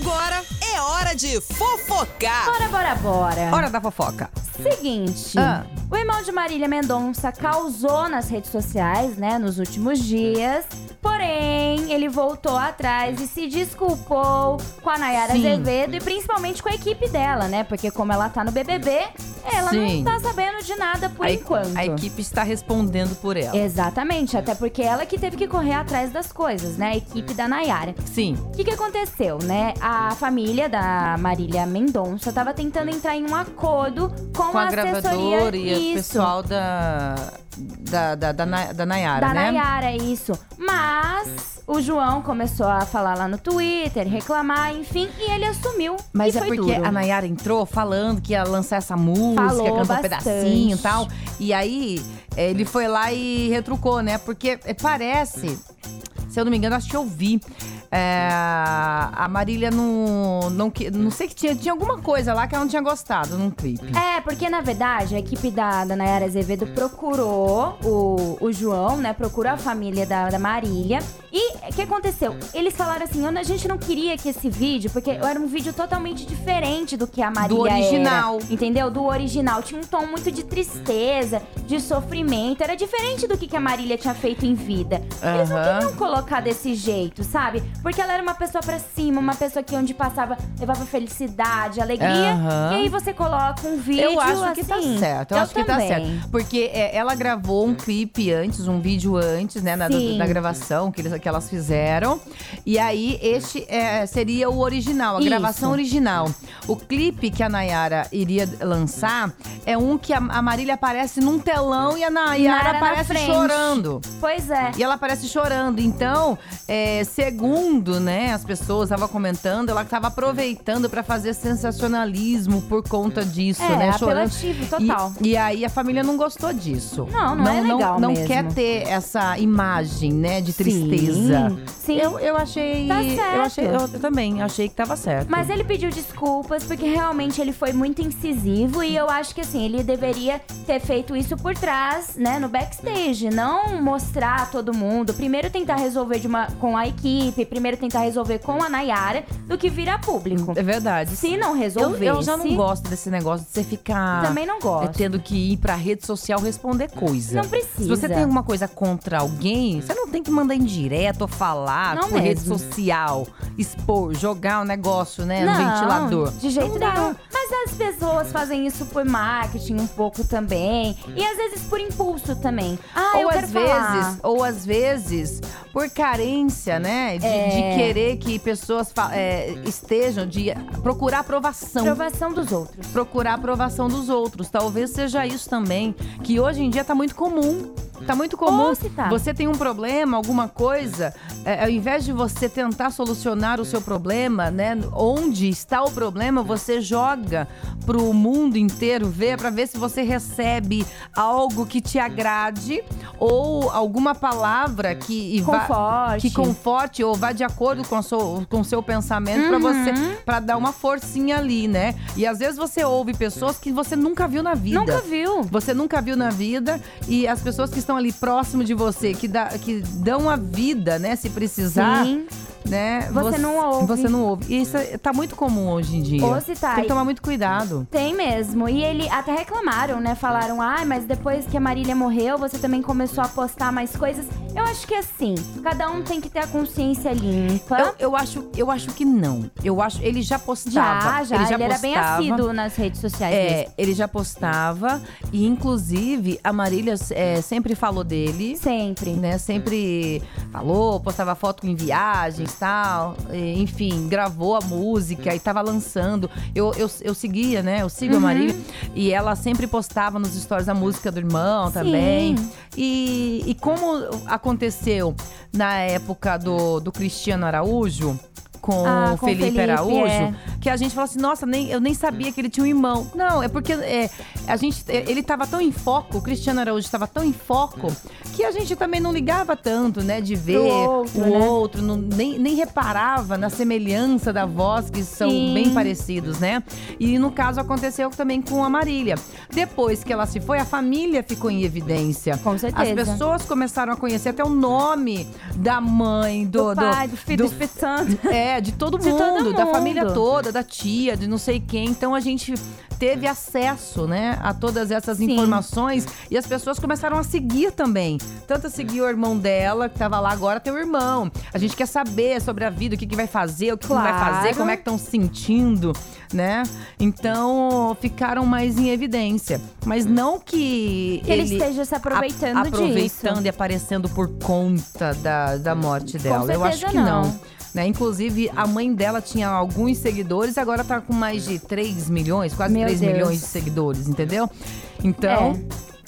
Agora é hora de fofocar. Bora, bora, bora. Hora da fofoca. Seguinte, Ah. o irmão de Marília Mendonça causou nas redes sociais, né, nos últimos dias. Porém, ele voltou atrás e se desculpou com a Nayara Sim. Azevedo e principalmente com a equipe dela, né? Porque como ela tá no BBB, ela Sim. não tá sabendo de nada por a, enquanto. a equipe está respondendo por ela. Exatamente, até porque ela que teve que correr atrás das coisas, né? A equipe da Nayara. Sim. O que, que aconteceu, né? A família da Marília Mendonça tava tentando entrar em um acordo com, Com a assessoria gravadora e o pessoal da. Da, da, da, da Nayara, da né? Nayara, isso. Mas o João começou a falar lá no Twitter, reclamar, enfim, e ele assumiu. Mas é porque duro. a Nayara entrou falando que ia lançar essa música, Falou cantou um bastante. pedacinho e tal. E aí, ele foi lá e retrucou, né? Porque eh, parece, se eu não me engano, acho que eu vi. Eh, a Marília não, não. Não sei que tinha. Tinha alguma coisa lá que ela não tinha gostado num clipe. É, porque na verdade a equipe da, da Nayara Azevedo procurou o, o João, né? Procurou a família da, da Marília. E o que aconteceu? Eles falaram assim: "Eu- a gente não queria que esse vídeo, porque era um vídeo totalmente diferente do que a Marília Do original. era, entendeu? Do original. Tinha um tom muito de tristeza, de sofrimento. Era diferente do que, que a Marília tinha feito em vida. Eles não queriam colocar desse jeito, sabe? Porque ela era uma pessoa pra cima, uma pessoa que onde passava, levava felicidade, alegria. Aham. E aí você coloca um vídeo Eu acho que tá assim. certo. Eu, acho que tá também. certo. Porque é, ela gravou um clipe antes, um vídeo antes, né? Na, Sim. da gravação que, eles, que elas fizeram. E aí, este é, seria o original, a Isso. gravação original. O clipe que a Nayara iria lançar é um que a, a Marília aparece num telão e a Nayara na aparece frente. chorando. Pois é. E ela aparece chorando. Então, é, segundo, né, as pessoas estavam comentando, ela estava aproveitando para fazer sensacionalismo por conta disso, É, né? Chorando. apelativo total. E, e aí a família não gostou disso. Não, não é legal Não, mesmo. quer ter essa imagem, né, de tristeza. Sim, sim. Eu, eu achei. Tá Eu certo. achei. Eu, eu também achei que tava certo. Mas ele pediu desculpas porque realmente ele foi muito incisivo e eu acho que assim, ele deveria ter feito isso por trás, né, no backstage, não mostrar a todo mundo. Primeiro tentar resolver de uma, com a equipe, primeiro tentar resolver com a Nayara, do que virar público. É verdade. Se não eu, resolver, eu já não gosto desse negócio de você ficar. Também não gosto. é, tendo que ir pra rede social responder coisa. Não precisa. Se você tem alguma coisa contra alguém, você não tem que mandar indireto ou falar Não por rede social, expor, jogar o negócio, né, não, no ventilador. De jeito Não nenhum. Mas as pessoas fazem isso por marketing um pouco também. E às vezes por impulso também. Ah, eu ou quero às falar. vezes, ou às vezes por carência, né, de, É. de querer que pessoas é, estejam de procurar aprovação. Aprovação dos outros. procurar a aprovação dos outros. Talvez seja isso também, que hoje em dia tá muito comum. Tá muito comum. Tá. Você tem um problema, alguma coisa, é, ao invés de você tentar solucionar o seu problema, né? Onde está o problema, você joga pro mundo inteiro ver para ver se você recebe algo que te agrade ou alguma palavra que vá- Conforte. que conforte ou vá de acordo com o seu, com o seu pensamento pra você Uhum. para dar uma forcinha ali, né? E às vezes você ouve pessoas que você nunca viu na vida. Nunca viu. Você nunca viu na vida e as pessoas que estão ali próximo de você, que, dá, que dão a vida, né? Se precisar, Sim. Né? Você não ouve. Você não ouve. E isso é- tá muito comum hoje em dia. Ou se tá. Tem que tomar muito cuidado. Tem mesmo. E ele até reclamaram, né? Falaram, ah, mas depois que a Marília morreu, você também começou a postar mais coisas. Eu acho que assim, cada um tem que ter a consciência limpa. Eu, eu acho, eu acho que não. Eu acho, ele já postava. já, já. Ele, já era bem postava. assíduo nas redes sociais É, mesmo. ele já postava e inclusive a Marília é, sempre falou dele. Sempre. Né, sempre falou, postava foto em viagens tal, enfim, gravou a música e tava lançando. Eu, eu, eu seguia, né? Eu sigo a Uhum. Marília e ela sempre postava nos stories a música do irmão também. E, e como aconteceu na época do, do Cristiano Araújo. Com Ah, o Felipe, Felipe, Araújo, é. Que a gente falou assim, nossa, nem, eu nem sabia que ele tinha um irmão. Não, é porque é, a gente, é, ele tava tão em foco, o Cristiano Araújo estava tão em foco, que a gente também não ligava tanto, né? De ver outro, o né? outro, não- nem, nem reparava na semelhança da voz, que são Sim. bem parecidos, né? E no caso aconteceu também com a Marília. Depois que ela se foi, a família ficou em evidência. Com certeza. As pessoas começaram a conhecer até o nome da mãe, do, Do pai, do filho, do Espírito Santo. é, de todo De mundo, todo da mundo. família toda, da tia, de não sei quem. Então a gente teve acesso, né, a todas essas Sim. informações e as pessoas começaram a seguir também. Tanto a seguir o irmão dela, que tava lá agora, tem o irmão. A gente quer saber sobre a vida, o que, que vai fazer, o que, que não vai Claro. fazer, como é que estão se sentindo, né? Então ficaram mais em evidência. Mas não que, Que ele esteja se aproveitando a- disso. aproveitando e aparecendo por conta da, da morte dela. Eu acho que não. não. Né? Inclusive, a mãe dela tinha alguns seguidores, agora tá com mais de 3 milhões, quase Meu 3 Deus. milhões de seguidores, entendeu? Então,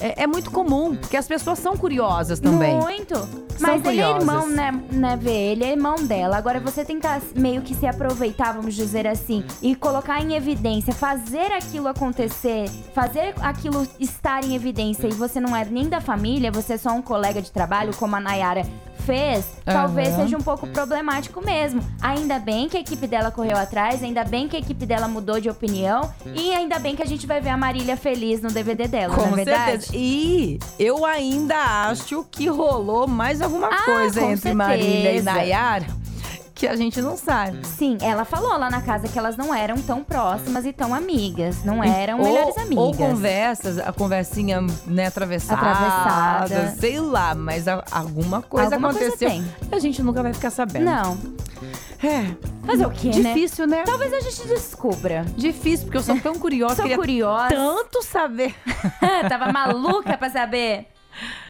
é. é muito comum, porque as pessoas são curiosas também. Muito. Mas ele é curiosas. irmão, né, né, Vê? Ele é irmão dela. Agora, você tentar meio que se aproveitar, vamos dizer assim, e colocar em evidência, fazer aquilo acontecer, fazer aquilo estar em evidência e você não é nem da família, você é só um colega de trabalho, como a Nayara fez, talvez Aham. seja um pouco problemático mesmo. Ainda bem que a equipe dela correu atrás, ainda bem que a equipe dela mudou de opinião e ainda bem que a gente vai ver a Marília feliz no DVD dela, Com não é verdade? certeza. E eu ainda acho que rolou mais alguma Ah, coisa com entre Marília e certeza. Nayara que a gente não sabe. Sim, ela falou lá na casa que elas não eram tão próximas e tão amigas. Não eram ou, melhores amigas. Ou conversas, a conversinha, né, atravessada. Atravessada. Sei lá, mas a- alguma coisa Alguma coisa aconteceu. tem. e a gente nunca vai ficar sabendo. Não. É. Fazer o quê, né? Difícil, né? Talvez a gente descubra. Difícil, porque eu sou tão curiosa. Sou curiosa. tanto saber. Tava maluca pra saber.